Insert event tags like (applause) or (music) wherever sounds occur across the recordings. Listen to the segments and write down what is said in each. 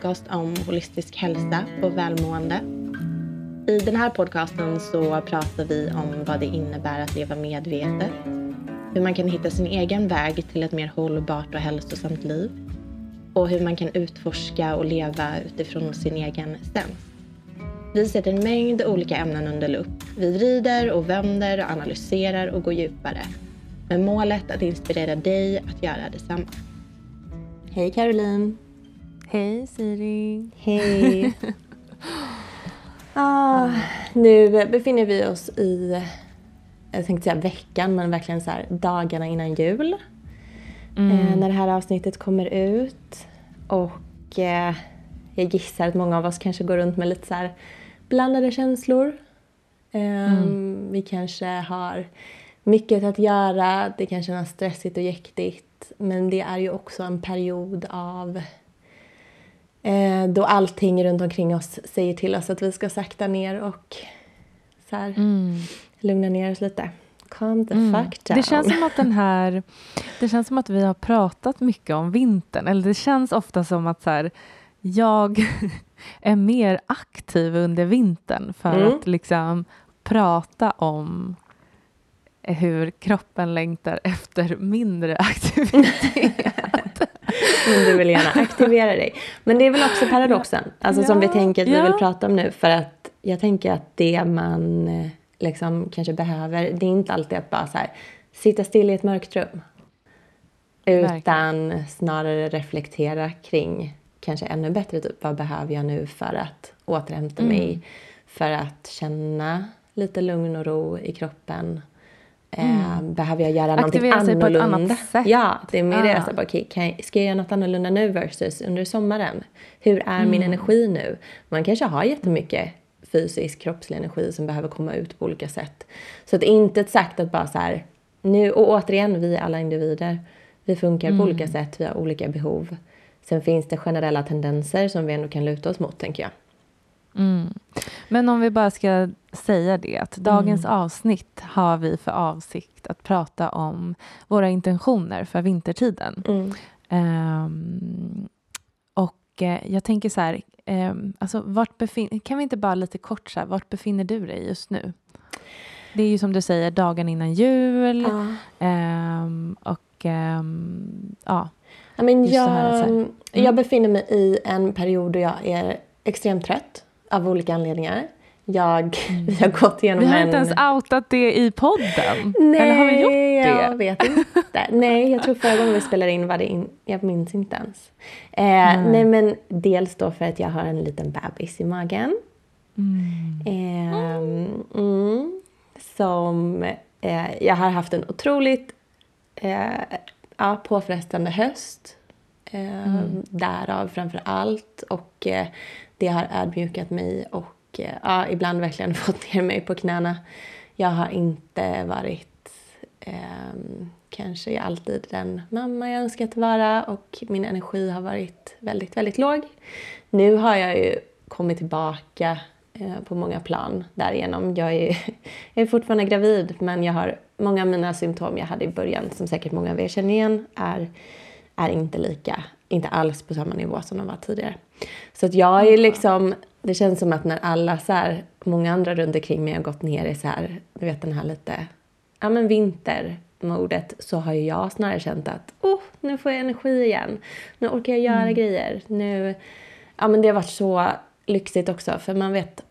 podcast om holistisk hälsa och välmående. I den här podcasten så pratar vi om vad det innebär att leva medvetet, hur man kan hitta sin egen väg till ett mer hållbart och hälsosamt liv och hur man kan utforska och leva utifrån sin egen sens. Vi sätter en mängd olika ämnen under lupp. Vi vrider och vänder och analyserar och går djupare. Med målet att inspirera dig att göra detsamma. Hej Caroline! Hej Siri! Hej! (laughs) ah, nu befinner vi oss i, jag tänkte säga veckan, men verkligen så här, dagarna innan jul. Mm. Eh, när det här avsnittet kommer ut. Och eh, jag gissar att många av oss kanske går runt med lite så här blandade känslor. Um, mm. Vi kanske har mycket att göra, det kan kännas stressigt och jäktigt. Men det är ju också en period av eh, då allting runt omkring oss säger till oss att vi ska sakta ner och så här, mm. lugna ner oss lite. Calm the mm. fuck down. Det känns som att den här... Det känns som att vi har pratat mycket om vintern. Eller det känns ofta som att så här, jag (laughs) är mer aktiv under vintern för mm. att liksom prata om hur kroppen längtar (laughs) efter mindre aktivitet. (laughs) Men du vill gärna aktivera dig. Men det är väl också paradoxen, alltså ja, som vi tänker att vi vill prata om nu. För att jag tänker att det man eh, liksom kanske behöver, det är inte alltid att bara så här, sitta still i ett mörkt rum. Utan Verkligen. snarare reflektera kring kanske ännu bättre, typ vad behöver jag nu för att återhämta mm. mig? För att känna lite lugn och ro i kroppen. Mm. behöver jag göra Aktivera någonting annorlunda? Aktivera sig på ett annat sätt. Ja, det är mer ah. det. okay, kan jag, ska jag göra något annorlunda nu versus under sommaren? Hur är mm. min energi nu? Man kanske har jättemycket fysisk, kroppslig energi som behöver komma ut på olika sätt. Så att inte sagt att bara så här, nu, och återigen, vi är alla individer. Vi funkar mm. på olika sätt, vi har olika behov. Sen finns det generella tendenser som vi ändå kan luta oss mot, tänker jag. Mm. Men om vi bara ska säga det, att dagens mm. avsnitt har vi för avsikt att prata om våra intentioner för vintertiden. Mm. Um, och uh, jag tänker så här, um, alltså vart befin- kan vi inte bara lite kort så här, vart befinner du dig just nu? Det är ju som du säger dagen innan jul. Um, och ja, Ja, men jag, mm. jag befinner mig i en period då jag är extremt trött av olika anledningar. Jag, mm. (laughs) Vi har gått igenom en... Vi har en... inte ens outat det i podden. Nej, Eller har vi gjort det? jag vet inte. (laughs) nej, jag tror förra gången vi spelade in var det in... Jag minns inte ens. Eh, mm. Nej, men dels då för att jag har en liten bebis i magen. Mm. Eh, som... Eh, jag har haft en otroligt eh, ja, påfrestande höst. Eh, mm. Därav framför allt. Och eh, det har ödmjukat mig och eh, ja, ibland verkligen (laughs) fått ner mig på knäna. Jag har inte varit eh, kanske alltid den mamma jag önskat vara och min energi har varit väldigt, väldigt låg. Nu har jag ju kommit tillbaka eh, på många plan därigenom. Jag är, (laughs) jag är fortfarande gravid men jag har många av mina symptom jag hade i början, som säkert många av er känner igen, är, är inte lika, inte alls på samma nivå som de var tidigare. Så att jag är liksom, det känns som att när alla så här, många andra runt omkring mig har gått ner i så här, du vet den här lite, ja men vintermodet, så har ju jag snarare känt att, oh, nu får jag energi igen. Nu orkar jag göra mm. grejer. Nu, ja men det har varit så lyxigt också, för man vet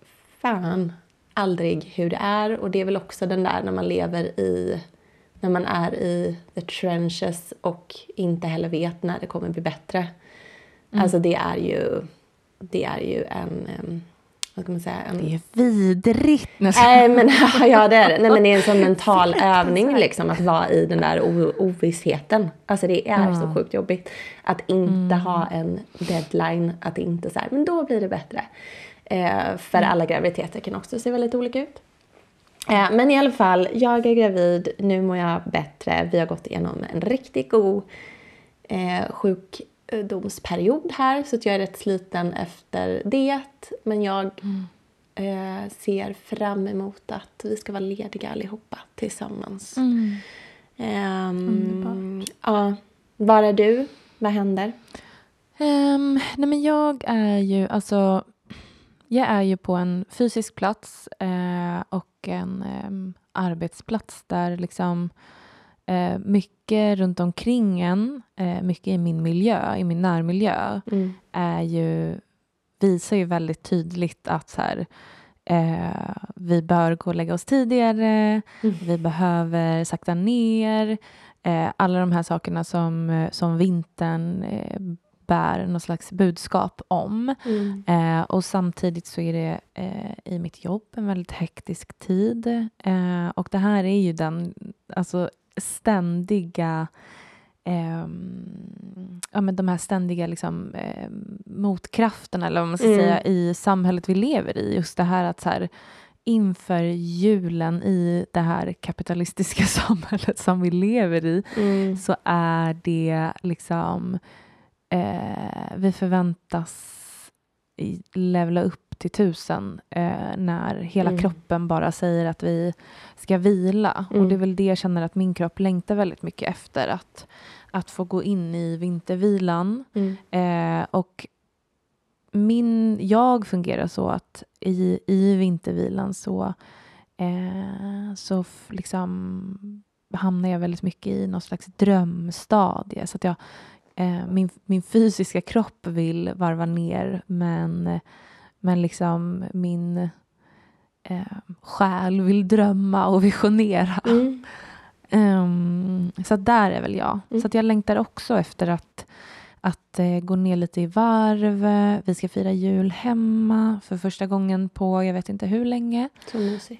fan aldrig hur det är. Och det är väl också den där när man lever i, när man är i the trenches och inte heller vet när det kommer bli bättre. Mm. Alltså det är ju, det är ju en, vad ska man säga? En... Det är vidrigt. Nej men (laughs) ja det är det. Nej men det är en sån mental (laughs) övning liksom att vara i den där ovissheten. Alltså det är mm. så sjukt jobbigt. Att inte mm. ha en deadline, att inte så men då blir det bättre. Eh, för mm. alla graviditeter kan också se väldigt olika ut. Eh, men i alla fall, jag är gravid, nu mår jag bättre. Vi har gått igenom en riktigt god eh, sjukdomsperiod här så att jag är rätt sliten efter det. Men jag mm. eh, ser fram emot att vi ska vara lediga allihopa tillsammans. Mm. Um, Ja, var är du? Vad händer? Um, nej men jag är ju, alltså, jag är ju på en fysisk plats eh, och en eh, arbetsplats där liksom eh, mycket runt omkring en, eh, mycket i min miljö, i min närmiljö, mm. är ju, visar ju väldigt tydligt att så här, eh, vi bör gå och lägga oss tidigare, mm. vi behöver sakta ner, eh, alla de här sakerna som, som vintern bär något slags budskap om. Mm. Eh, och samtidigt så är det eh, i mitt jobb en väldigt hektisk tid. Eh, och det här är ju den alltså, ständiga eh, ja, men de här ständiga liksom, eh, motkrafterna, eller vad man ska mm. säga, i samhället vi lever i. Just det här att så här, inför julen i det här kapitalistiska (laughs) samhället som vi lever i, mm. så är det liksom eh, vi förväntas levla upp till tusen eh, när hela mm. kroppen bara säger att vi ska vila. Mm. Och det är väl det jag känner att min kropp längtar väldigt mycket efter. Att, att få gå in i vintervilan. Mm. Eh, och min, jag fungerar så att i, i vintervilan så, eh, så liksom hamnar jag väldigt mycket i någon slags drömstadie. Så att jag, min, min fysiska kropp vill varva ner men, men liksom min eh, själ vill drömma och visionera. Mm. Um, (laughs) så där är väl jag. Mm. Så jag längtar också efter att, att eh, gå ner lite i varv. Vi ska fira jul hemma för första gången på jag vet inte hur länge. Så,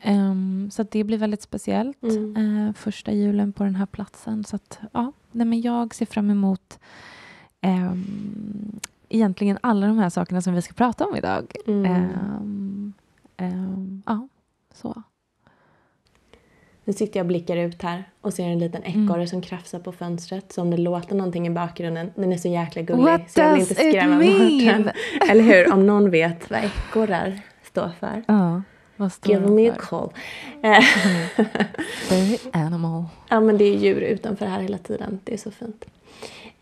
um, så det blir väldigt speciellt. Mm. Uh, första julen på den här platsen. Så att, ja, nej, men jag ser fram emot um, egentligen alla de här sakerna som vi ska prata om idag. Mm. Um, um, ja, så. Nu sitter jag och blickar ut här och ser en liten ekorre mm. som krafsar på fönstret. Så om det låter någonting i bakgrunden, den är så jäkla gullig What så jag vill inte skrämma bort den. Eller hur? Om någon vet vad ekorrar står för. Står Give me a call. Very animal. Ja, men det är djur utanför här hela tiden. Det är så fint.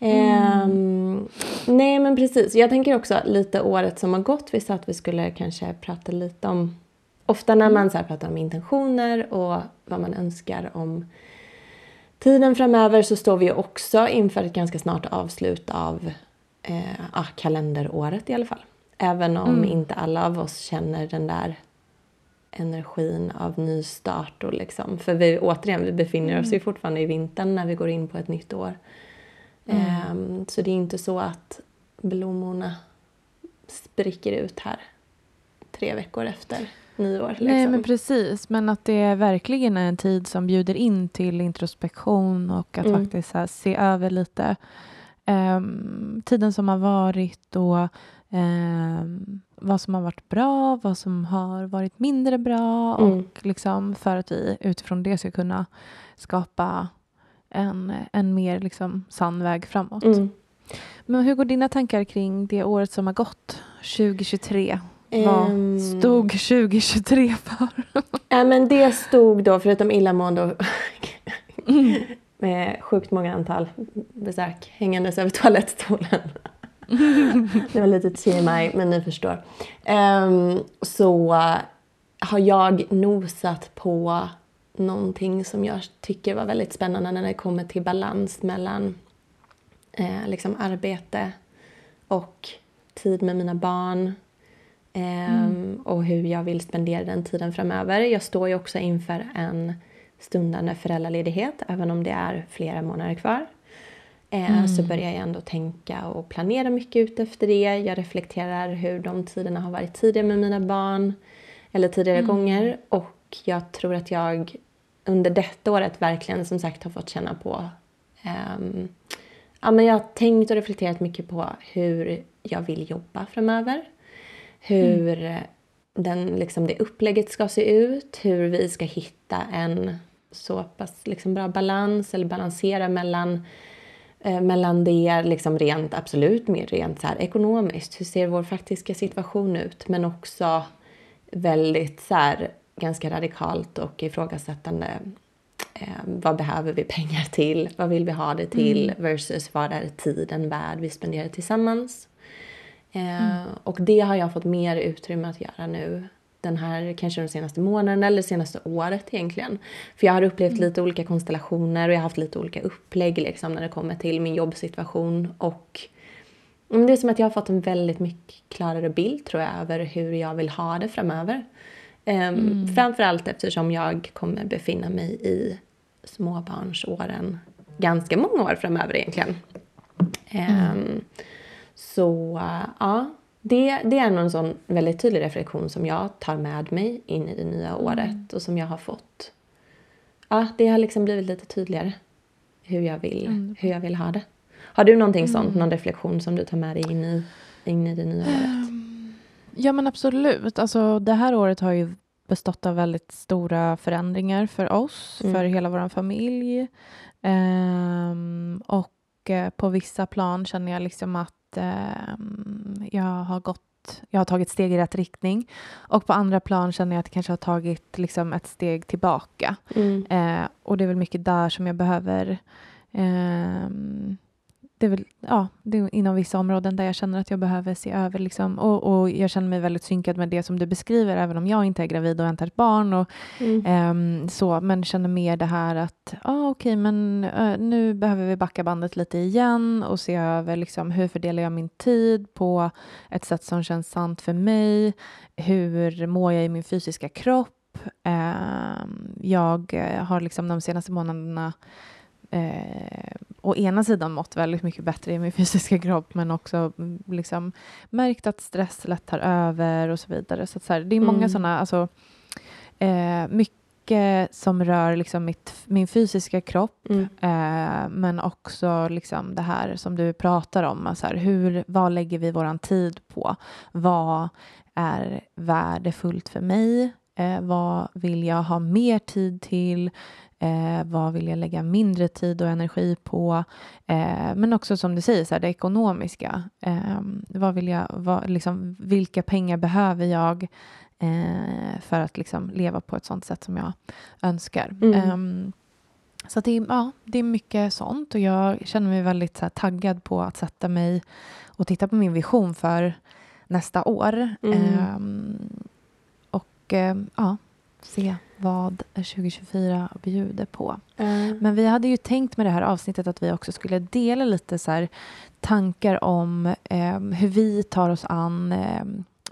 Mm. Um, nej men precis. Jag tänker också lite året som har gått. Vi sa att vi skulle kanske prata lite om... Ofta när man så pratar om intentioner och vad man önskar om tiden framöver så står vi också inför ett ganska snart avslut av eh, kalenderåret i alla fall. Även om mm. inte alla av oss känner den där energin av nystart. Och liksom, för vi, återigen, vi befinner oss mm. ju fortfarande i vintern när vi går in på ett nytt år. Mm. Um, så det är inte så att blommorna spricker ut här tre veckor efter nyår. Liksom. Nej, men precis. Men att det verkligen är en tid som bjuder in till introspektion och att mm. faktiskt här, se över lite um, tiden som har varit och um, vad som har varit bra, vad som har varit mindre bra mm. och liksom för att vi utifrån det ska kunna skapa en, en mer liksom sann väg framåt. Mm. Men hur går dina tankar kring det året som har gått, 2023? Vad um, stod 2023 för? (laughs) ja, men det stod då, förutom illamående och (laughs) med sjukt många antal besök hängandes över toalettstolen. (laughs) det var lite TMI, men ni förstår. Um, så har jag nosat på någonting som jag tycker var väldigt spännande när det kommer till balans mellan eh, liksom arbete och tid med mina barn eh, mm. och hur jag vill spendera den tiden framöver. Jag står ju också inför en stundande föräldraledighet även om det är flera månader kvar. Eh, mm. Så börjar jag ändå tänka och planera mycket ut efter det. Jag reflekterar hur de tiderna har varit tidigare med mina barn eller tidigare mm. gånger och jag tror att jag under detta året verkligen som sagt har fått känna på um, ja, men jag har tänkt och reflekterat mycket på hur jag vill jobba framöver. Hur mm. den, liksom, det upplägget ska se ut, hur vi ska hitta en så pass liksom, bra balans eller balansera mellan, eh, mellan det liksom rent absolut mer rent så här, ekonomiskt. Hur ser vår faktiska situation ut? Men också väldigt så här, ganska radikalt och ifrågasättande eh, vad behöver vi pengar till? Vad vill vi ha det till? Mm. Versus vad är tiden värd vi spenderar tillsammans? Eh, mm. Och det har jag fått mer utrymme att göra nu den här, kanske de senaste månaderna eller senaste året egentligen. För jag har upplevt mm. lite olika konstellationer och jag har haft lite olika upplägg liksom när det kommer till min jobbsituation och det är som att jag har fått en väldigt mycket klarare bild tror jag över hur jag vill ha det framöver. Um, mm. Framförallt eftersom jag kommer befinna mig i småbarnsåren ganska många år framöver egentligen. Mm. Um, så ja, det, det är en sån väldigt tydlig reflektion som jag tar med mig in i det nya mm. året och som jag har fått. Ja, det har liksom blivit lite tydligare hur jag vill, mm. hur jag vill ha det. Har du någonting mm. sånt, någon reflektion som du tar med dig in i, in i det nya året? Ehm, ja men absolut. Alltså, det här året har ju bestått av väldigt stora förändringar för oss, mm. för hela vår familj. Um, och uh, på vissa plan känner jag liksom att jag har gått jag har tagit steg i rätt riktning. Och på andra plan känner jag att jag kanske har tagit liksom, ett steg tillbaka. Mm. Uh, och det är väl mycket där som jag behöver um, det är väl ja, det är inom vissa områden där jag känner att jag behöver se över. Liksom, och, och, jag känner mig väldigt synkad med det som du beskriver, även om jag inte är gravid och väntar ett barn. Och, mm. um, så, men känner mer det här att ah, okej, okay, men uh, nu behöver vi backa bandet lite igen och se över liksom, hur fördelar jag min tid på ett sätt som känns sant för mig. Hur mår jag i min fysiska kropp? Uh, jag har liksom de senaste månaderna eh, å ena sidan mått väldigt mycket bättre i min (laughs) fysiska kropp men också mm, liksom märkt att stress lätt tar över och så vidare. Så, så här, det är många mm. sådana, alltså, eh, mycket som rör liksom mitt, min fysiska kropp mm. eh, men också liksom det här som du pratar om, alltså här, hur, vad lägger vi vår tid på? Vad är värdefullt för mig? Eh, vad vill jag ha mer tid till? Eh, vad vill jag lägga mindre tid och energi på? Eh, men också som du säger, så här, det ekonomiska. Eh, vad vill jag, vad, liksom, vilka pengar behöver jag eh, för att liksom, leva på ett sånt sätt som jag önskar? Mm. Ehm, så det, ja, det är mycket sånt och jag känner mig väldigt här, taggad på att sätta mig och titta på min vision för nästa år. Mm. Ehm, och eh, ja, se vad 2024 bjuder på. Mm. Men vi hade ju tänkt med det här avsnittet att vi också skulle dela lite så tankar om eh, hur vi tar oss an eh,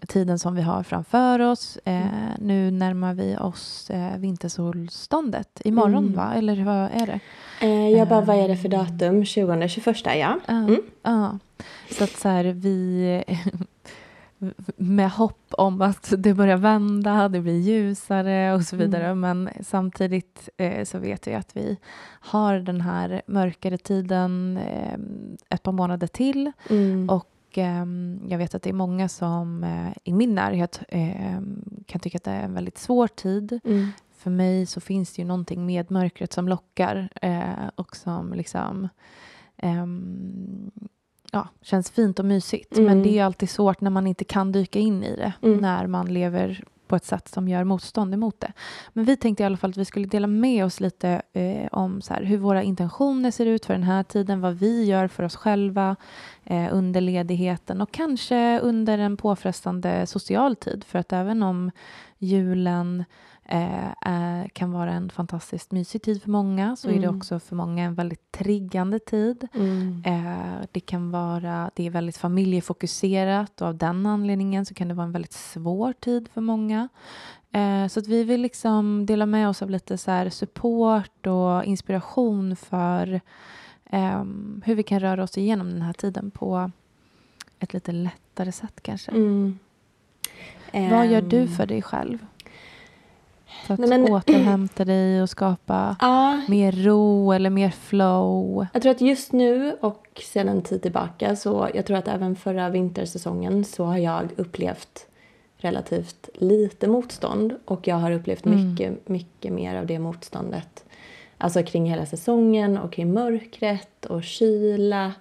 tiden som vi har framför oss. Eh, mm. Nu närmar vi oss eh, vintersolståndet imorgon, mm. va? Eller vad är det? Eh, jag bara, vad är det för datum? 20, 21, ja. Mm. Ja. Så att så här, vi (laughs) med hopp om att det börjar vända, det blir ljusare och så vidare. Mm. Men samtidigt eh, så vet vi att vi har den här mörkare tiden eh, ett par månader till. Mm. Och eh, jag vet att det är många som eh, i min närhet eh, kan tycka att det är en väldigt svår tid. Mm. För mig så finns det ju någonting med mörkret som lockar eh, och som liksom Um, ja, känns fint och mysigt. Mm. Men det är alltid svårt när man inte kan dyka in i det, mm. när man lever på ett sätt som gör motstånd emot det. Men vi tänkte i alla fall att vi skulle dela med oss lite eh, om så här, hur våra intentioner ser ut för den här tiden, vad vi gör för oss själva eh, under ledigheten och kanske under en påfrestande social tid. För att även om julen eh, kan vara en fantastiskt mysig tid för många så mm. är det mm. också för många en väldigt triggande tid. Mm. Eh, det kan vara, det är väldigt familjefokuserat och av den anledningen så kan det vara en väldigt svår tid för många. Eh, så att vi vill liksom dela med oss av lite så support och inspiration för ehm, hur vi kan röra oss igenom den här tiden på ett lite lättare sätt kanske. Mm. Vad gör du ehm. för dig själv? För att Nej, men, återhämta dig och skapa (clears throat) ja, mer ro eller mer flow? Jag tror att just nu och sedan en tid tillbaka så jag tror att även förra vintersäsongen så har jag upplevt relativt lite motstånd och jag har upplevt mm. mycket, mycket mer av det motståndet. Alltså kring hela säsongen och kring mörkret och kyla.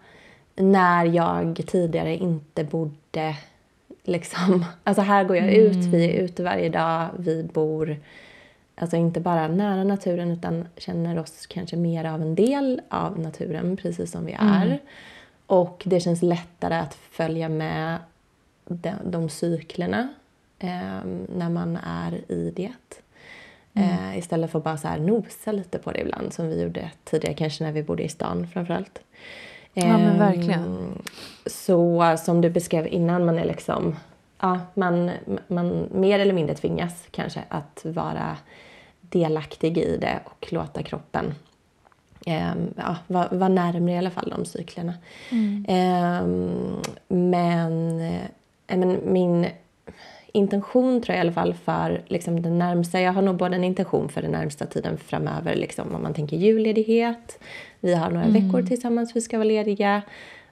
När jag tidigare inte bodde liksom, (laughs) alltså här går jag ut, vi är mm. ute varje dag, vi bor Alltså inte bara nära naturen utan känner oss kanske mer av en del av naturen precis som vi mm. är. Mm. Och det känns lättare att följa med de, de cyklerna eh, när man är i det. Mm. Eh, istället för att bara så här nosa lite på det ibland som vi gjorde tidigare, kanske när vi bodde i stan framförallt. Eh, ja men verkligen. Så som du beskrev innan, man är liksom ja, man, man mer eller mindre tvingas kanske att vara delaktig i det och låta kroppen eh, ja, vara var närmare i alla fall de cyklerna. Mm. Eh, men, men min intention tror jag i alla fall för liksom den närmsta, jag har nog både en intention för den närmsta tiden framöver, liksom om man tänker julledighet, vi har några mm. veckor tillsammans vi ska vara lediga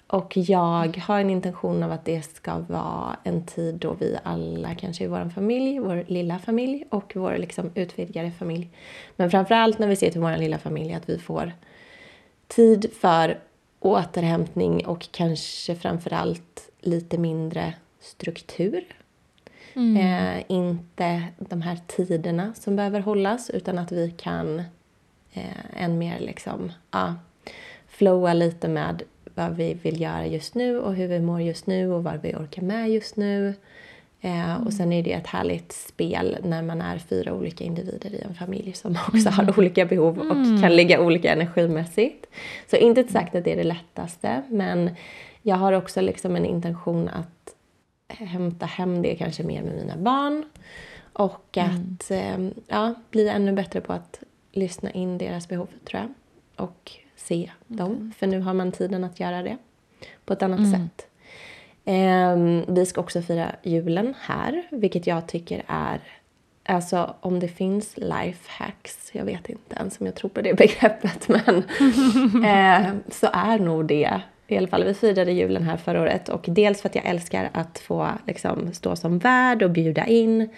och jag har en intention av att det ska vara en tid då vi alla kanske i vår familj, vår lilla familj och vår liksom utvidgade familj. Men framförallt när vi ser till vår lilla familj att vi får tid för återhämtning och kanske framförallt lite mindre struktur. Mm. Eh, inte de här tiderna som behöver hållas utan att vi kan eh, än mer liksom, ja, flowa lite med vad vi vill göra just nu och hur vi mår just nu och vad vi orkar med just nu. Mm. Och sen är det ett härligt spel när man är fyra olika individer i en familj som också mm. har olika behov och mm. kan ligga olika energimässigt. Så inte sagt att det är det lättaste men jag har också liksom en intention att hämta hem det kanske mer med mina barn och mm. att eh, ja, bli ännu bättre på att lyssna in deras behov tror jag. Och se dem. För nu har man tiden att göra det på ett annat mm. sätt. Eh, vi ska också fira julen här, vilket jag tycker är Alltså om det finns life hacks, jag vet inte ens om jag tror på det (laughs) begreppet, men (laughs) eh, så är nog det. I alla fall, vi firade julen här förra året och dels för att jag älskar att få liksom, stå som värd och bjuda in.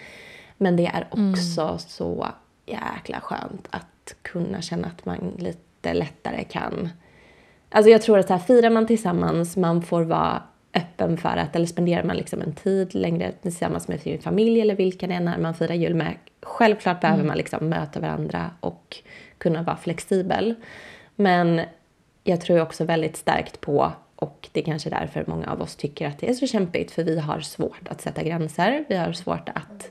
Men det är också mm. så jäkla skönt att kunna känna att man lite lite lättare kan... Alltså jag tror att så här, firar man tillsammans, man får vara öppen för att, eller spenderar man liksom en tid längre tillsammans med sin familj eller vilka det är när man firar jul med. Självklart behöver mm. man liksom möta varandra och kunna vara flexibel. Men jag tror också väldigt starkt på, och det är kanske därför många av oss tycker att det är så kämpigt, för vi har svårt att sätta gränser. Vi har svårt att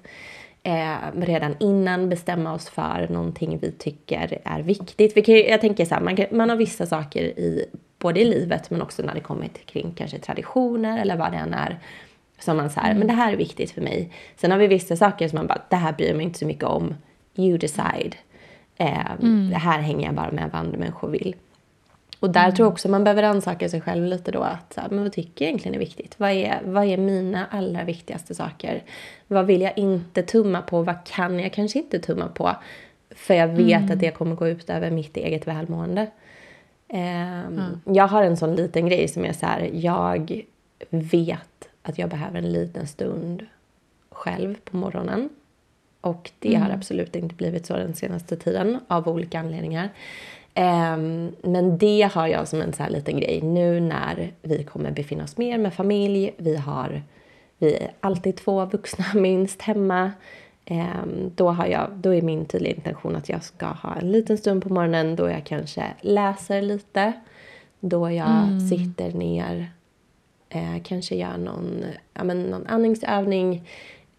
eh, redan innan bestämma oss för någonting vi tycker är viktigt. Vi kan, jag tänker så här, man, kan, man har vissa saker i både i livet men också när det kommer till kring kanske traditioner eller vad det än är som man säger, mm. men det här är viktigt för mig. Sen har vi vissa saker som man bara, det här bryr mig inte så mycket om. You decide. Eh, mm. Det här hänger jag bara med vad andra människor vill. Och där mm. tror jag också man behöver ansaka sig själv lite då. Att, så här, men vad tycker jag egentligen är viktigt? Vad är, vad är mina allra viktigaste saker? Vad vill jag inte tumma på? Vad kan jag kanske inte tumma på? För jag vet mm. att det kommer gå ut över mitt eget välmående. Um, mm. Jag har en sån liten grej som är så här, jag vet att jag behöver en liten stund själv på morgonen. Och det har mm. absolut inte blivit så den senaste tiden av olika anledningar. Um, men det har jag som en så här liten grej nu när vi kommer befinna oss mer med familj. Vi har vi är alltid två vuxna (laughs) minst hemma. Um, då, har jag, då är min tydliga intention att jag ska ha en liten stund på morgonen då jag kanske läser lite. Då jag mm. sitter ner, eh, kanske gör någon, ja, men någon andningsövning,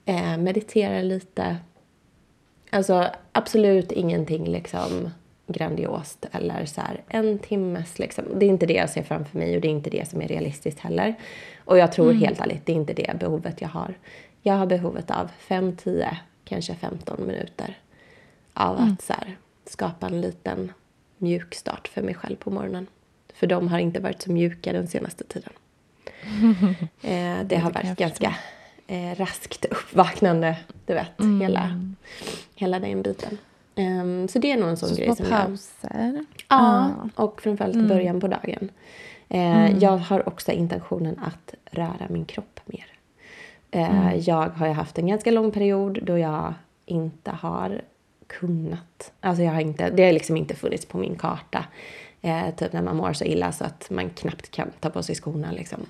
eh, mediterar lite. Alltså absolut ingenting liksom grandiost eller så här, en timmes liksom. Det är inte det jag ser framför mig och det är inte det som är realistiskt heller. Och jag tror mm. helt ärligt, det är inte det behovet jag har. Jag har behovet av 5, 10, kanske 15 minuter av mm. att så här, skapa en liten mjuk start för mig själv på morgonen. För de har inte varit så mjuka den senaste tiden. (laughs) eh, det har varit ganska eh, raskt uppvaknande, du vet, mm. hela, hela den biten. Um, så det är nog en sån så grej. Små som pauser. Ja, och framförallt mm. början på dagen. Uh, mm. Jag har också intentionen att röra min kropp mer. Uh, mm. Jag har haft en ganska lång period då jag inte har kunnat. Alltså jag har inte, det har liksom inte funnits på min karta. Eh, typ när man mår så illa så att man knappt kan ta på sig skorna. Liksom.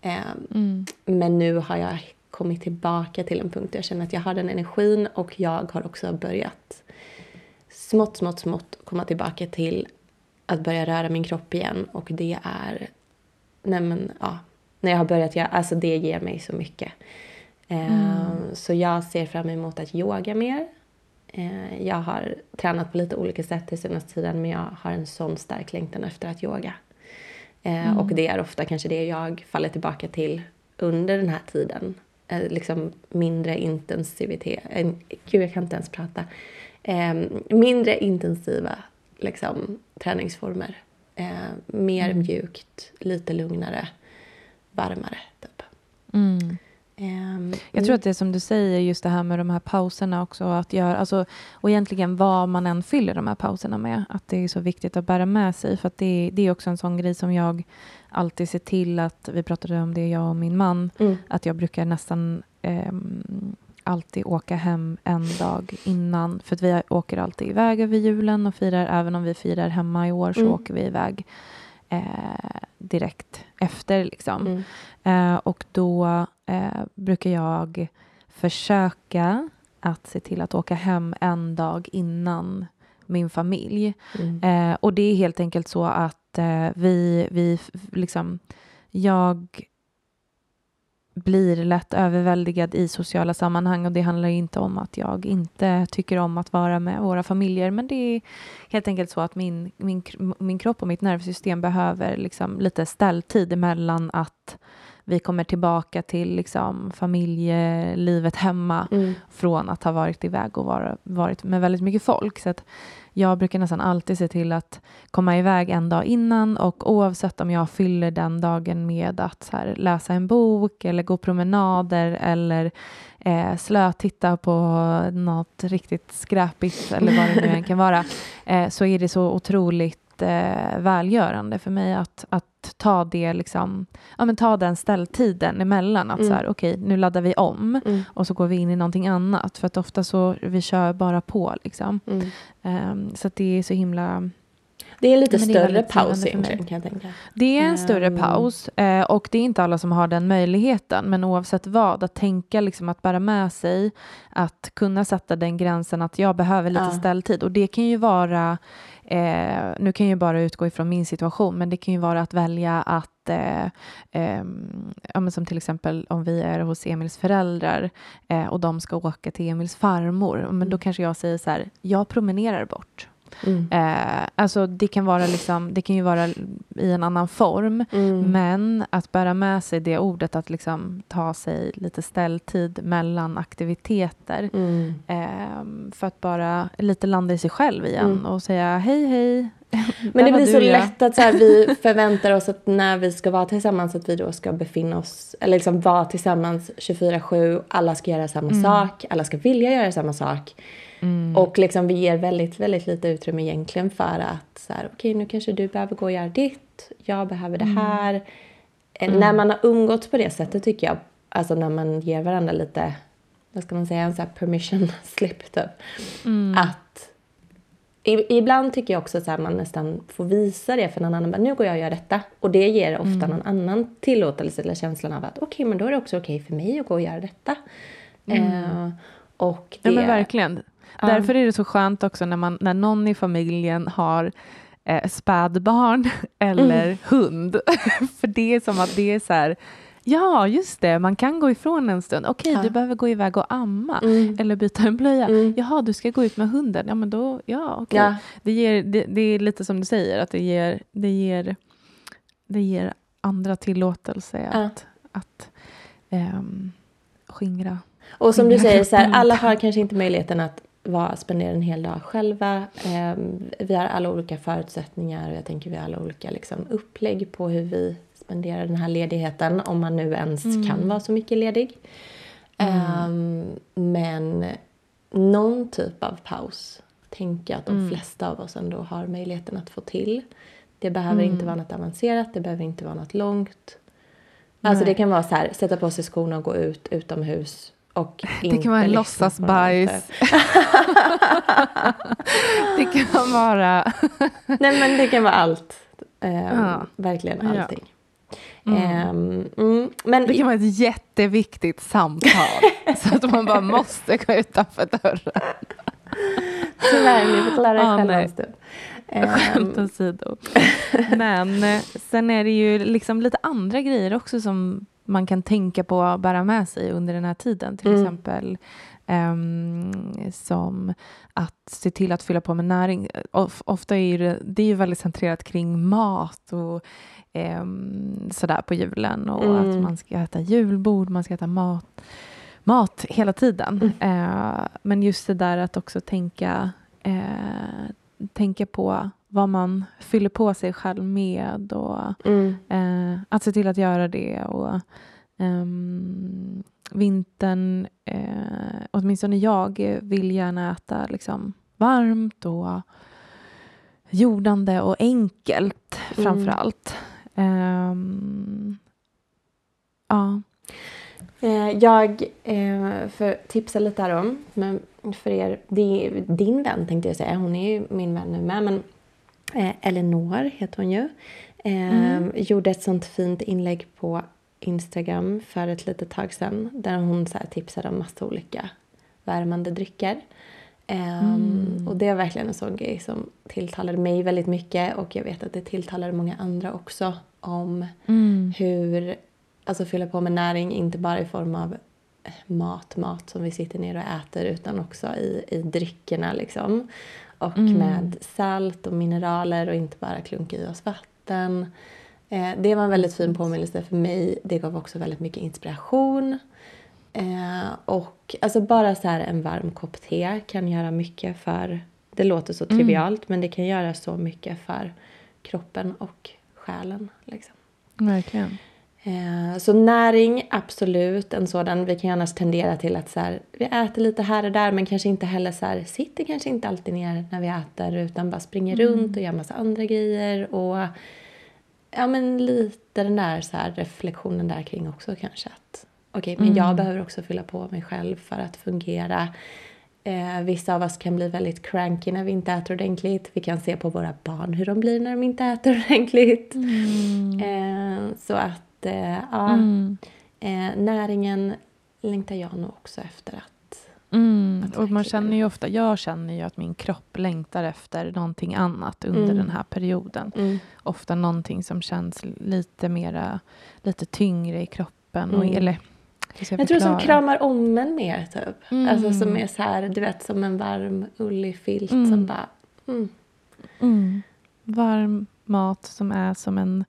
Eh, mm. Men nu har jag kommit tillbaka till en punkt där jag känner att jag har den energin och jag har också börjat smått, smått, smått komma tillbaka till att börja röra min kropp igen och det är, nej men ja, när jag har börjat göra, alltså det ger mig så mycket. Eh, mm. Så jag ser fram emot att yoga mer. Eh, jag har tränat på lite olika sätt den senaste tiden men jag har en sån stark längtan efter att yoga. Eh, mm. Och det är ofta kanske det jag faller tillbaka till under den här tiden. Liksom mindre intensivitet, gud jag kan inte ens prata. Mindre intensiva liksom, träningsformer. Mer mm. mjukt, lite lugnare, varmare typ. Mm. Um, jag tror att det är som du säger, just det här med de här pauserna också. Att göra, alltså, och egentligen vad man än fyller de här pauserna med. Att det är så viktigt att bära med sig. För det, det, är också en sån grej som jag alltid ser till att, vi pratade om det jag och min man, mm. att jag brukar nästan um, alltid åka hem en dag innan. För att vi åker alltid iväg över julen och firar, även om vi firar hemma i år så mm. åker vi iväg eh, direkt efter. Liksom. Mm. Eh, och då eh, brukar jag försöka att se till att åka hem en dag innan min familj. Mm. Eh, och det är helt enkelt så att eh, vi, vi liksom, jag blir lätt överväldigad i sociala sammanhang och det handlar inte om att jag inte tycker om att vara med våra familjer men det är helt enkelt så att min, min, min kropp och mitt nervsystem behöver liksom lite ställtid mellan att vi kommer tillbaka till liksom familjelivet hemma mm. från att ha varit iväg och var, varit med väldigt mycket folk. Så att jag brukar nästan alltid se till att komma iväg en dag innan och oavsett om jag fyller den dagen med att här, läsa en bok eller gå promenader eller eh, slötitta på något riktigt skräpigt eller vad det nu än kan vara, (laughs) eh, så är det så otroligt välgörande för mig att, att ta det liksom, ja men ta den ställtiden emellan. Att mm. så här, okej, okay, nu laddar vi om mm. och så går vi in i någonting annat. För att ofta så, vi kör bara på liksom. Mm. Um, så det är så himla det är en lite större paus egentligen kan jag tänka. Det är en um. större paus uh, och det är inte alla som har den möjligheten. Men oavsett vad, att tänka liksom att bära med sig, att kunna sätta den gränsen att jag behöver lite uh. ställtid. Och det kan ju vara Eh, nu kan jag bara utgå ifrån min situation, men det kan ju vara att välja att, eh, eh, ja, som till exempel om vi är hos Emils föräldrar eh, och de ska åka till Emils farmor, men då mm. kanske jag säger så här, jag promenerar bort. Mm. Eh, alltså det kan, vara liksom, det kan ju vara i en annan form, mm. men att bära med sig det ordet att liksom ta sig lite ställtid mellan aktiviteter mm. eh, för att bara lite landa i sig själv igen mm. och säga hej hej. Men (laughs) det blir så lätt att så här, vi (laughs) förväntar oss att när vi ska vara tillsammans att vi då ska befinna oss, eller liksom vara tillsammans 24-7, alla ska göra samma mm. sak, alla ska vilja göra samma sak. Mm. Och liksom vi ger väldigt, väldigt lite utrymme egentligen för att så här, okej okay, nu kanske du behöver gå och göra ditt, jag behöver det mm. här. Eh, mm. När man har umgåtts på det sättet tycker jag, alltså när man ger varandra lite, vad ska man säga, en här permission (laughs) slip typ. Mm. Att Ibland tycker jag också att man nästan får visa det för någon annan. Nu går jag och gör detta. Och det ger ofta mm. någon annan tillåtelse eller känslan av att okej, okay, men då är det också okej okay för mig att gå och göra detta. Mm. Eh, och det, ja men verkligen. Därför är det så skönt också när, man, när någon i familjen har eh, spädbarn (laughs) eller mm. hund. (laughs) För det är som att det är så här, Ja, just det. Man kan gå ifrån en stund. Okej, ja. du behöver gå iväg och amma mm. eller byta en blöja. Mm. Jaha, du ska gå ut med hunden. Ja, men då, ja, okej. Ja. Det, ger, det, det, är lite som du säger, att det ger, det ger, det ger andra tillåtelse ja. att, att um, skingra. Och som du säger, så här, alla har kanske inte möjligheten att vara, spendera en hel dag själva. Eh, vi har alla olika förutsättningar och jag tänker vi har alla olika liksom, upplägg på hur vi spenderar den här ledigheten om man nu ens mm. kan vara så mycket ledig. Mm. Eh, men någon typ av paus tänker jag att de mm. flesta av oss ändå har möjligheten att få till. Det behöver inte mm. vara något avancerat, det behöver inte vara något långt. Alltså Nej. det kan vara så här, sätta på sig skorna och gå ut utomhus och det kan vara en låtsasbajs. (laughs) det kan vara... Nej men det kan vara allt. Eh, ja. Verkligen allting. Mm. Um, men det kan vara ett jätteviktigt samtal så att man bara (laughs) måste gå utanför dörren. Tyvärr, ni får klara er ah, själva en stund. Skämt ehm. åsido. Men eh, sen är det ju liksom lite andra grejer också som man kan tänka på att bära med sig under den här tiden. Till mm. exempel um, som att se till att fylla på med näring. Of, ofta är det, det är ju väldigt centrerat kring mat och um, sådär på julen och mm. att man ska äta julbord, man ska äta mat, mat hela tiden. Mm. Uh, men just det där att också tänka uh, tänka på vad man fyller på sig själv med och mm. eh, att se till att göra det. Och um, Vintern, eh, åtminstone jag, vill gärna äta liksom varmt och jordande och enkelt mm. framför allt. Um, ja. Eh, jag, eh, för tipsa lite här om, men för er, din vän tänkte jag säga, hon är ju min vän nu med, men eh, Eleanor heter hon ju. Mm. Gjorde ett sånt fint inlägg på Instagram för ett litet tag sedan där hon så tipsade om massa olika värmande drycker. Mm. och det är verkligen en sån grej som tilltalade mig väldigt mycket och jag vet att det tilltalade många andra också om mm. hur alltså fylla på med näring, inte bara i form av mat, mat som vi sitter ner och äter utan också i, i dryckerna liksom. Och mm. med salt och mineraler och inte bara klunka i oss vatten. Eh, det var en väldigt fin påminnelse för mig. Det gav också väldigt mycket inspiration. Eh, och alltså bara så här en varm kopp te kan göra mycket för, det låter så mm. trivialt, mm. men det kan göra så mycket för kroppen och själen. Liksom. Verkligen. Eh, så näring, absolut en sådan. Vi kan ju annars tendera till att så här, vi äter lite här och där men kanske inte heller så här, sitter kanske inte alltid ner när vi äter utan bara springer mm. runt och gör massa andra grejer. Och ja men lite den där så här, reflektionen där kring också kanske att okej okay, men mm. jag behöver också fylla på mig själv för att fungera. Eh, vissa av oss kan bli väldigt cranky när vi inte äter ordentligt. Vi kan se på våra barn hur de blir när de inte äter (laughs) ordentligt. Mm. Eh, så att eh, ja, mm. eh, näringen längtar jag nog också efter att... Mm. att och man känner ju ofta, jag känner ju att min kropp längtar efter någonting annat under mm. den här perioden. Mm. Ofta någonting som känns lite mera, lite tyngre i kroppen. Och, mm. eller, jag, jag tror som kramar om en mer typ. Mm. Alltså som är så här, du vet som en varm ullig filt mm. som bara... Mm. Varm mat som är som en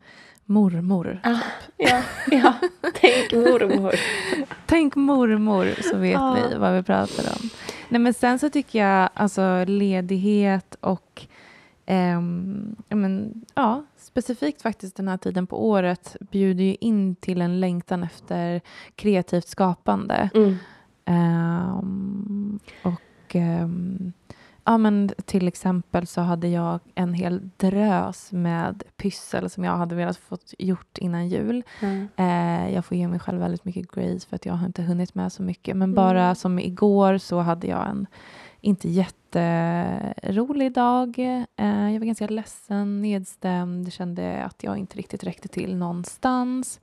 mormor. Ah, ja, ja, tänk mormor. (laughs) tänk mormor så vet ah. ni vad vi pratar om. Nej, men sen så tycker jag alltså ledighet och um, men, ja, specifikt faktiskt den här tiden på året bjuder ju in till en längtan efter kreativt skapande. Mm. Um, och um, Ja, men till exempel så hade jag en hel drös med pyssel som jag hade velat få gjort innan jul. Mm. Eh, jag får ge mig själv väldigt mycket grace för att jag har inte hunnit med så mycket. Men mm. bara som igår så hade jag en inte jätterolig dag. Eh, jag var ganska ledsen, nedstämd, kände att jag inte riktigt räckte till någonstans.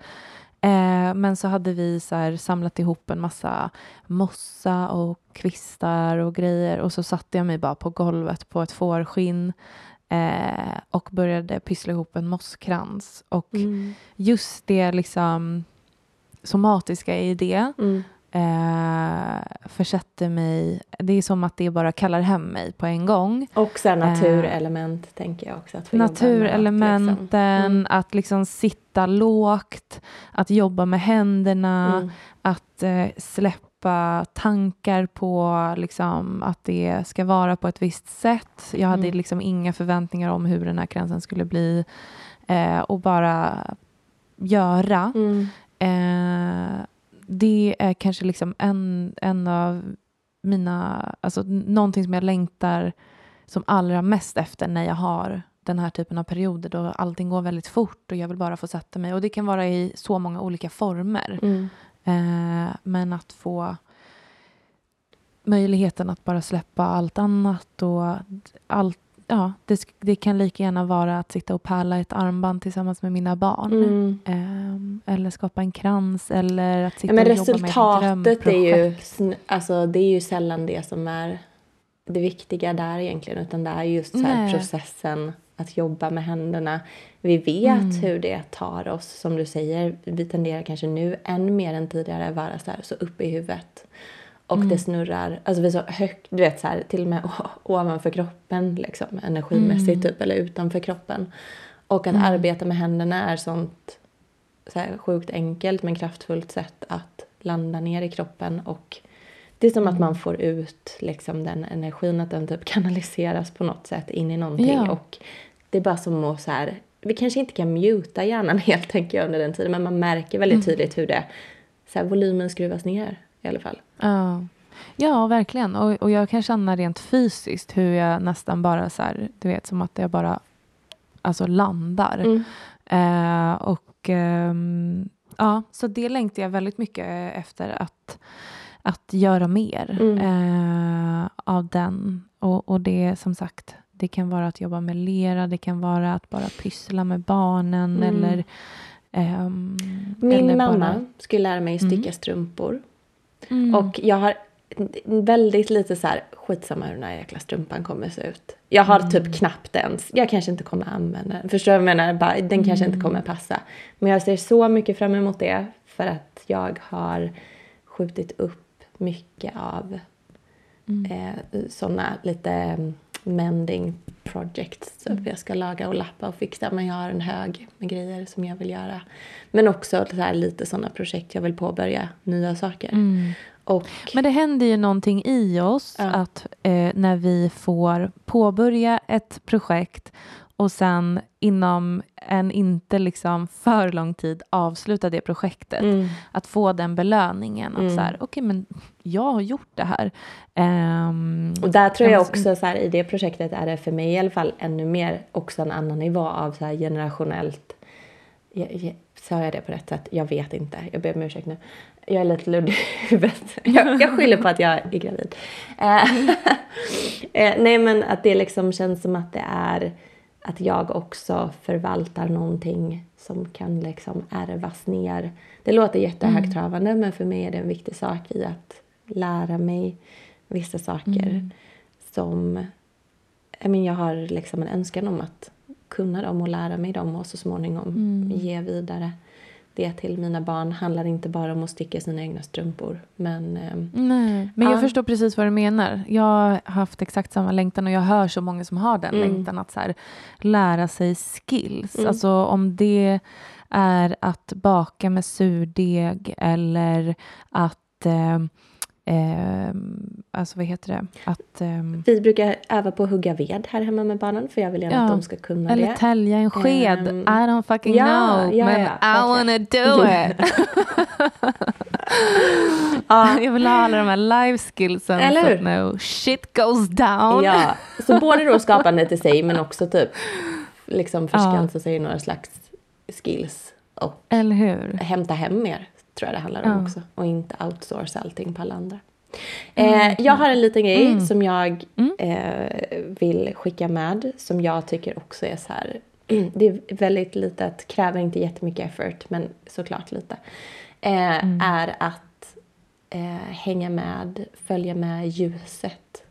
Eh, men så hade vi så här, samlat ihop en massa mossa och kvistar och grejer och så satte jag mig bara på golvet på ett fårskinn eh, och började pyssla ihop en mosskrans. Och mm. just det liksom somatiska i det mm eh, försätter mig... Det är som att det bara kallar hem mig på en gång. Och så naturelement eh, tänker jag också. Att naturelementen, liksom. mm. att liksom sitta lågt, att jobba med händerna, mm. att eh, släppa tankar på liksom, att det ska vara på ett visst sätt. Jag hade mm. liksom inga förväntningar om hur den här kransen skulle bli eh, och bara göra. Mm. Eh, det är kanske liksom en, en av mina, alltså någonting som jag längtar som allra mest efter när jag har den här typen av perioder då allting går väldigt fort och jag vill bara få sätta mig. Och det kan vara i så många olika former. Mm. Eh, men att få möjligheten att bara släppa allt annat och allt ja, det, det, kan lika gärna vara att sitta och pärla ett armband tillsammans med mina barn. Mm. Eh, eller skapa en krans eller att sitta ja, men och jobba med ett drömprojekt. Är ju, alltså, det är ju sällan det som är det viktiga där egentligen utan det är just så här processen att jobba med händerna. Vi vet mm. hur det tar oss, som du säger. Vi tenderar kanske nu än mer än tidigare att vara så, här, så uppe i huvudet. Och mm. det snurrar, alltså vi är så högt, du vet så här, till och med ovanför kroppen liksom, energimässigt mm. typ, eller utanför kroppen. Och att mm. arbeta med händerna är sånt så här, sjukt enkelt men kraftfullt sätt att landa ner i kroppen och det är som att man får ut liksom den energin, att den typ (laughs) kanaliseras på något sätt in i någonting. Ja. Och det är bara som att så här, vi kanske inte kan muta hjärnan (laughs) helt tänker jag under den tiden, men man märker väldigt mm. tydligt hur det, så här, volymen skruvas ner i alla fall. Ja, ja verkligen. Och, och jag kan känna rent fysiskt hur jag nästan bara så här, du vet som att jag bara alltså landar. Mm. Eh, och eh, ja, så det längtar jag väldigt mycket efter att att göra mer mm. eh, av den. Och, och det som sagt, det kan vara att jobba med lera, det kan vara att bara pyssla med barnen mm. eller... Um, Min eller mamma bara... skulle lära mig sticka mm. strumpor. Mm. Och jag har väldigt lite så här, skitsamma hur den här jäkla strumpan kommer se ut. Jag har typ mm. knappt ens, jag kanske inte kommer använda den. Förstår du vad jag menar? Bara, den kanske inte mm. kommer passa. Men jag ser så mycket fram emot det för att jag har skjutit upp mycket av mm. eh, sådana lite mending projects. Så mm. jag ska laga och lappa och fixa. Men jag har en hög med grejer som jag vill göra. Men också så här, lite sådana projekt. Jag vill påbörja nya saker. Mm. Och, men det händer ju någonting i oss ja. att eh, när vi får påbörja ett projekt och sen inom en inte liksom för lång tid avsluta det projektet. Mm. Att få den belöningen. Att mm. så här, okej okay, men jag har gjort det här. Um, och där tror jag också så här, i det projektet är det för mig i alla fall ännu mer också en annan nivå av så här generationellt Sa jag det på rätt sätt? Jag vet inte. Jag ber om ursäkt nu. Jag är lite luddig i huvudet. (laughs) Jag, jag skyller på att jag är gravid. Eh, (laughs) eh, nej men att det liksom känns som att det är att jag också förvaltar någonting som kan liksom ärvas ner. Det låter jättehögtravande mm. men för mig är det en viktig sak i att lära mig vissa saker mm. som jag, men, jag har liksom en önskan om att kunna dem och lära mig dem och så småningom mm. ge vidare det till mina barn handlar inte bara om att sticka sina egna strumpor. Men, ehm, Nej, men jag ja. förstår precis vad du menar. Jag har haft exakt samma längtan och jag hör så många som har den mm. längtan att så här, lära sig skills. Mm. Alltså om det är att baka med surdeg eller att eh, Eh, alltså vad heter det? Att, eh, Vi brukar öva på att hugga ved här hemma med barnen för jag vill gärna ja, att de ska kunna eller det. Eller tälja en sked. Um, I don't fucking ja, know. Ja, men I wanna do it. (laughs) (laughs) ja. Jag vill ha alla de här life skillsen eller så att no shit goes down. Ja, så (laughs) både då skapandet i sig men också typ liksom förskansa sig i några slags skills och eller hur? hämta hem mer tror jag det handlar om ja. också. Och inte outsourca allting på alla andra. Mm. Eh, jag har en liten grej mm. som jag mm. eh, vill skicka med. Som jag tycker också är så här. (clears throat) det är väldigt litet, kräver inte jättemycket effort men såklart lite. Eh, mm. är att eh, hänga med, följa med ljuset.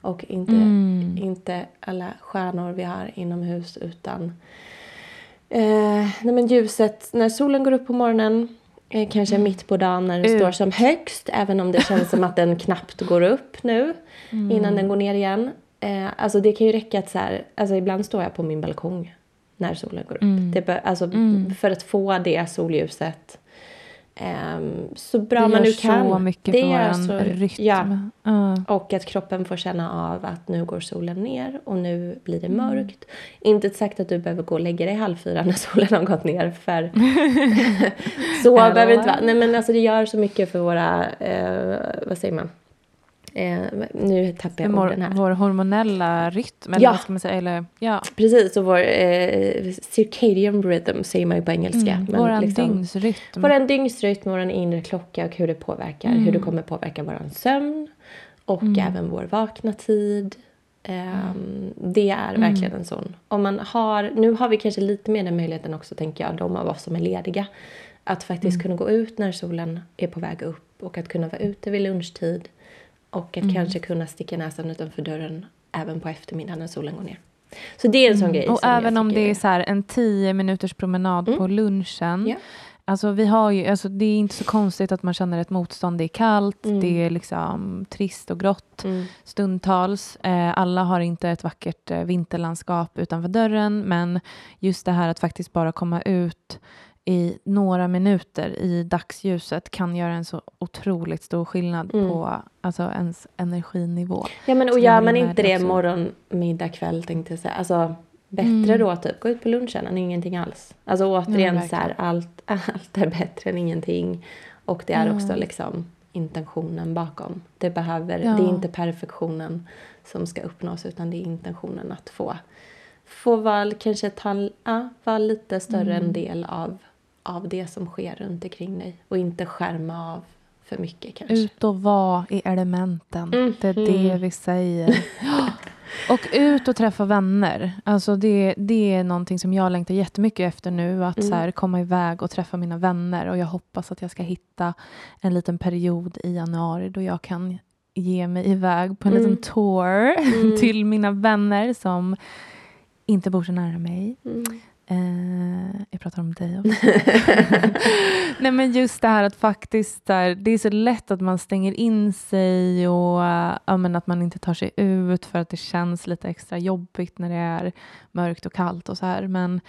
Och inte, mm. inte alla stjärnor vi har inomhus utan eh, nej men ljuset när solen går upp på morgonen kanske mm. mitt på dagen när den Ut. står som högst, även om det känns som att den knappt går upp nu mm. innan den går ner igen. Eh, alltså det kan ju räcka att så här, alltså ibland står jag på min balkong när solen går upp. Mm. Det bör, alltså mm. för att få det solljuset Um, så bra det man nu kan. Det gör så mycket det för vår rytm. Ja. Uh. Och att kroppen får känna av att nu går solen ner och nu blir det mm. mörkt. Inte sagt att du behöver gå och lägga dig halv fyra när (laughs) solen har gått ner för (laughs) så behöver det inte vara. Nej men alltså det gör så mycket för våra, uh, vad säger man? Eh, nu tappar jag vår, orden här. Vår hormonella rytm, eller ja. vad ska man säga? Eller, ja. Precis, och vår eh, circadian rhythm säger man ju på engelska. Mm, vår liksom, dygnsrytm. Vår dygnsrytm, vår inre klocka och hur det påverkar. Mm. Hur det kommer påverka vår sömn och mm. även vår vakna tid. Um, det är mm. verkligen en sån. Om man har, nu har vi kanske lite mer den möjligheten också, tänker jag, de av oss som är lediga. Att faktiskt mm. kunna gå ut när solen är på väg upp och att kunna vara ute vid lunchtid. Och att mm. kanske kunna sticka näsan utanför dörren även på eftermiddagen när solen går ner. Så det är en sån mm. grej. Och även om det är så en tio minuters promenad mm. på lunchen. Yeah. Alltså, vi har ju, alltså, det är inte så konstigt att man känner ett motstånd. Det är kallt, mm. det är liksom trist och grått mm. stundtals. Eh, alla har inte ett vackert eh, vinterlandskap utanför dörren, men just det här att faktiskt bara komma ut i några minuter i dagsljuset kan göra en så otroligt stor skillnad mm. på alltså, ens energinivå. Ja, men och gör man inte det också. morgon, middag, kväll tänkte jag säga. Alltså, bättre mm. då typ gå ut på lunchen än ingenting alls. Alltså återigen ja, så här, allt, (laughs) allt är bättre än ingenting. Och det är ja. också liksom intentionen bakom. Det, behöver, ja. det är inte perfektionen som ska uppnås utan det är intentionen att få, få vara, kanske ta, ja, vara lite större mm. en del av av det som sker runt omkring dig och inte skärma av för mycket kanske. Ut och vara i elementen. Mm. Det är det mm. vi säger. (gasps) och ut och träffa vänner. Alltså det, det är någonting som jag längtar jättemycket efter nu. Att mm. så här, komma iväg och träffa mina vänner. Och jag hoppas att jag ska hitta en liten period i januari då jag kan ge mig iväg på en mm. liten tour (laughs) mm. till mina vänner som inte bor så nära mig. Mm. Eh, jag pratar om dig också. (laughs) Nej, men just det här att faktiskt där, det är så lätt att man stänger in sig och uh, men att man inte tar sig ut för att det känns lite extra jobbigt när det är mörkt och kallt och så här. Men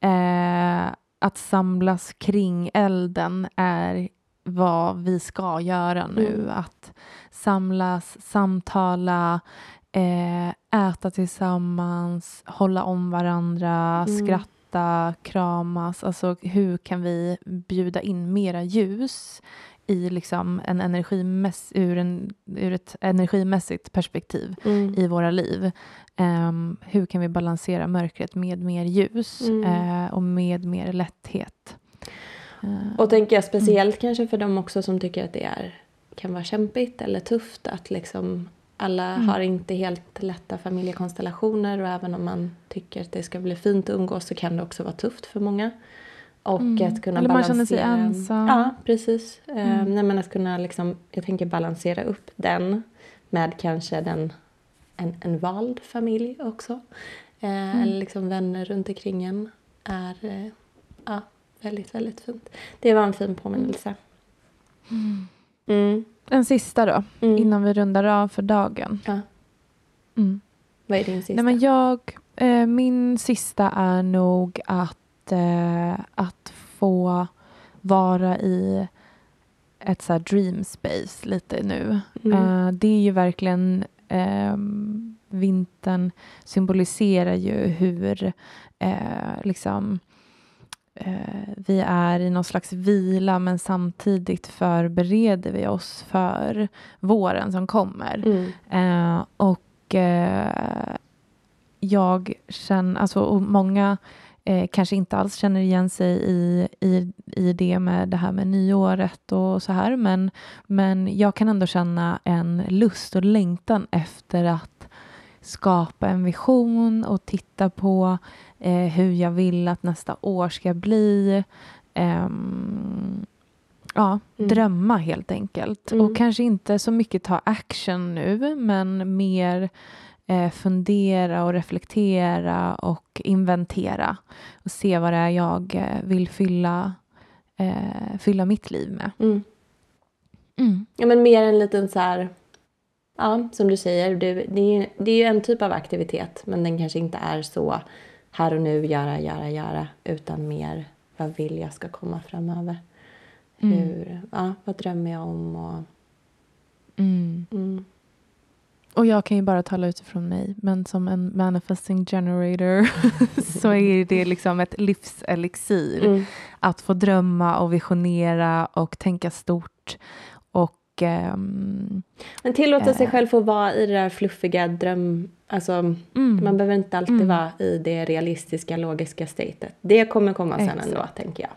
eh, att samlas kring elden är vad vi ska göra nu. Mm. Att samlas, samtala, eh, äta tillsammans, hålla om varandra, mm. skratta skratta, kramas. Alltså hur kan vi bjuda in mera ljus i liksom en energimäss ur, en, ur ett energimässigt perspektiv mm. i våra liv. Um, hur kan vi balansera mörkret med mer ljus mm. uh, och med mer lätthet? Uh, och tänker jag speciellt mm. kanske för dem också som tycker att det är, kan vara kämpigt eller tufft att liksom alla mm. har inte helt lätta familjekonstellationer och även om man tycker att det ska bli fint att umgås så kan det också vara tufft för många. Och mm. att kunna Eller man känner sig ensam. Ja, precis. Eh, mm. nej, men att kunna liksom, jag tänker balansera upp den med kanske den, en, en vald familj också. Eh, mm. Eller liksom vänner runt omkring en är eh, ja, väldigt, väldigt fint. Det var en fin påminnelse. Mm. En sista då, mm. innan vi rundar av för dagen. Ja. Mm. Vad är din sista? Nej, men jag, eh, min sista är nog att, eh, att få vara i ett så dream space lite nu. Mm. Uh, det är ju verkligen um, vintern symboliserar ju hur uh, liksom eh, vi är i någon slags vila men samtidigt förbereder vi oss för våren som kommer. Mm. Eh, och eh, jag känner, alltså många eh, kanske inte alls känner igen sig i, i, i det med det här med nyåret och så här men, men jag kan ändå känna en lust och längtan efter att skapa en vision och titta på eh, hur jag vill att nästa år ska bli. Eh, ja, mm. drömma helt enkelt. Mm. Och kanske inte så mycket ta action nu, men mer eh, fundera och reflektera och inventera och se vad det är jag eh, vill fylla, eh, fylla mitt liv med. Mm. Mm. Ja, men mer en liten så här Ja, som du säger, det, det, är, det är ju en typ av aktivitet men den kanske inte är så här och nu, göra, göra, göra utan mer vad vill jag ska komma framöver. Mm. Hur, ja, vad drömmer jag om? Och, mm. Mm. och jag kan ju bara tala utifrån mig, men som en manifesting generator (laughs) så är det liksom ett livselixir mm. att få drömma och visionera och tänka stort um, Men tillåta äh, sig själv få vara i det där fluffiga dröm... Alltså, mm, man behöver inte alltid mm. vara i det realistiska, logiska statet. Det kommer komma sen Exakt. ändå, tänker jag.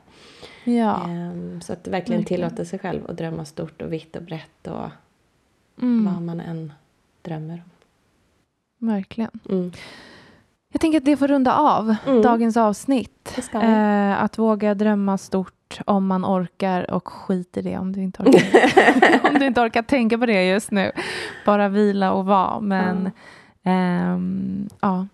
Ja. Um, så att verkligen okay. tillåta sig själv att drömma stort och vitt och brett och mm. vad man än drömmer om. verkligen. Mm. Jag tänker att det får runda av mm. dagens avsnitt. Eh, att våga drömma stort om man orkar och skit i det om du inte orkar, (laughs) om du inte orkar tänka på det just nu. Bara vila och vara. Men mm. eh, ja,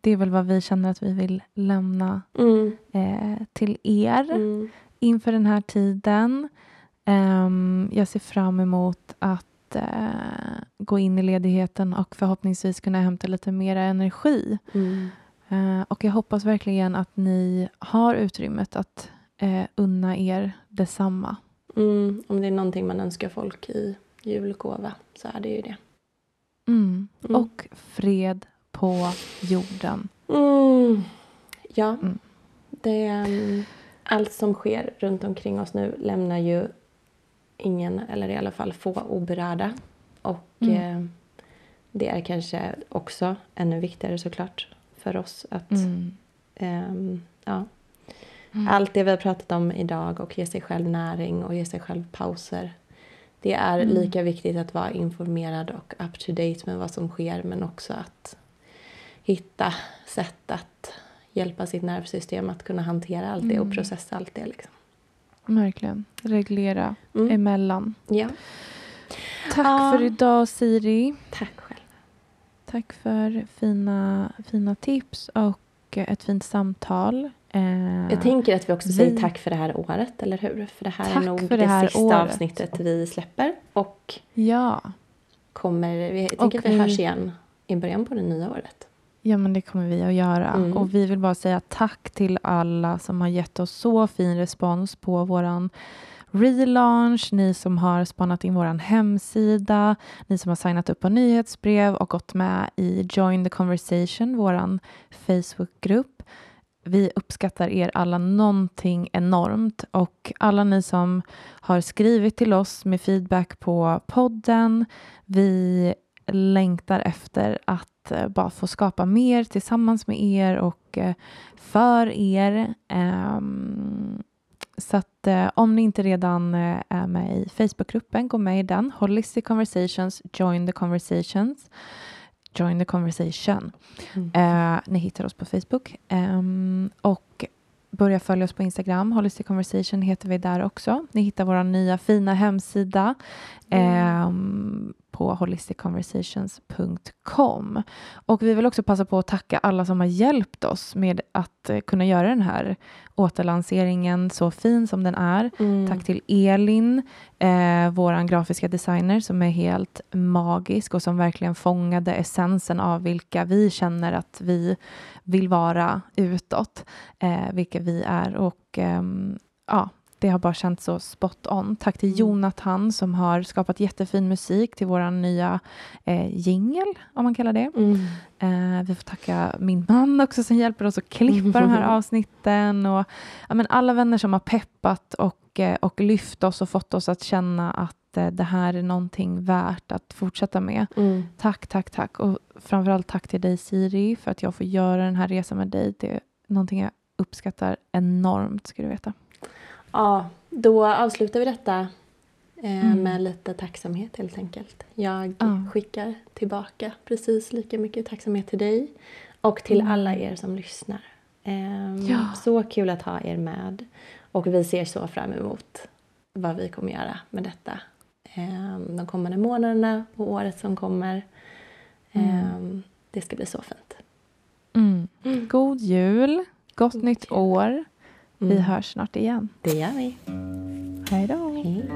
det är väl vad vi känner att vi vill lämna mm. eh, till er mm. inför den här tiden. Um, jag ser fram emot att uh, gå in i ledigheten och förhoppningsvis kunna hämta lite mer energi. Mm. Uh, och jag hoppas verkligen att ni har utrymmet att uh, unna er detsamma. Mm, om det är någonting man önskar folk i julgåva så är det ju det. Mm. mm. Och fred på jorden. Mm. Ja, mm. det, um, allt som sker runt omkring oss nu lämnar ju ingen, eller i alla fall få oberörda. Och mm. eh, det är kanske också ännu viktigare såklart för oss att mm. eh, ja, mm. allt det vi har pratat om idag och ge sig själv näring och ge sig själv pauser. Det är mm. lika viktigt att vara informerad och up to date med vad som sker men också att hitta sätt att hjälpa sitt nervsystem att kunna hantera allt det och mm. processa allt det. Liksom. Verkligen. Reglera mm. emellan. Ja. Tack ah. för idag, Siri. Tack själv. Tack för fina, fina tips och ett fint samtal. Eh, jag tänker att vi också vi... säger tack för det här året, eller hur? För det här tack är nog det, det sista året. avsnittet vi släpper. Och ja. kommer, vi, jag tänker och att vi, vi hörs igen i början på det nya året. Ja, men det kommer vi att göra. Mm. Och vi vill bara säga tack till alla som har gett oss så fin respons på våran relaunch, ni som har spanat in vår hemsida, ni som har signat upp på nyhetsbrev och gått med i Join the Conversation, vår Facebookgrupp. Vi uppskattar er alla någonting enormt och alla ni som har skrivit till oss med feedback på podden. Vi längtar efter att Eh, bara få skapa mer tillsammans med er och eh, för er. Ehm, så att eh, om ni inte redan är med i Facebookgruppen, gå med i den. Holistic Conversations, Join the Conversations. Join the Conversation. Mm. ni hittar oss på Facebook. Ehm, och börja följa oss på Instagram. Holistic Conversation heter vi där också. Ni hittar vår nya fina hemsida. Mm. På holisticconversations.com. Och vi vill också passa på att tacka alla som har hjälpt oss med att eh, kunna göra den här återlanseringen så fin som den är. Mm. Tack till Elin, eh, vår grafiska designer som är helt magisk och som verkligen fångade essensen av vilka vi känner att vi vill vara utåt, eh, vilka vi är. Och eh, ja, det har bara känts så spot on. Tack till mm. Jonathan som har skapat jättefin musik till vår nya eh, jingel, om man kallar det. Mm. Eh, vi får tacka min man också som hjälper oss att klippa de här (laughs) avsnitten. Och, ja, men alla vänner som har peppat och, eh, och lyft oss och fått oss att känna att eh, det här är någonting värt att fortsätta med. Mm. Tack, tack, tack. Och framförallt tack till dig Siri för att jag får göra den här resan med dig. Det är någonting jag uppskattar enormt, ska du veta. Ja, då avslutar vi detta eh, mm. med lite tacksamhet helt enkelt. Jag ja. skickar tillbaka precis lika mycket tacksamhet till dig och till mm. alla er som lyssnar. Eh, ja. Så kul att ha er med och vi ser så fram emot vad vi kommer göra med detta eh, de kommande månaderna och året som kommer. Mm. Ehm, det ska bli så fint. Mm. mm. God jul, gott God nytt jul. år. Vi mm. hörs snart igen. Det gör vi. Hej då. Hej.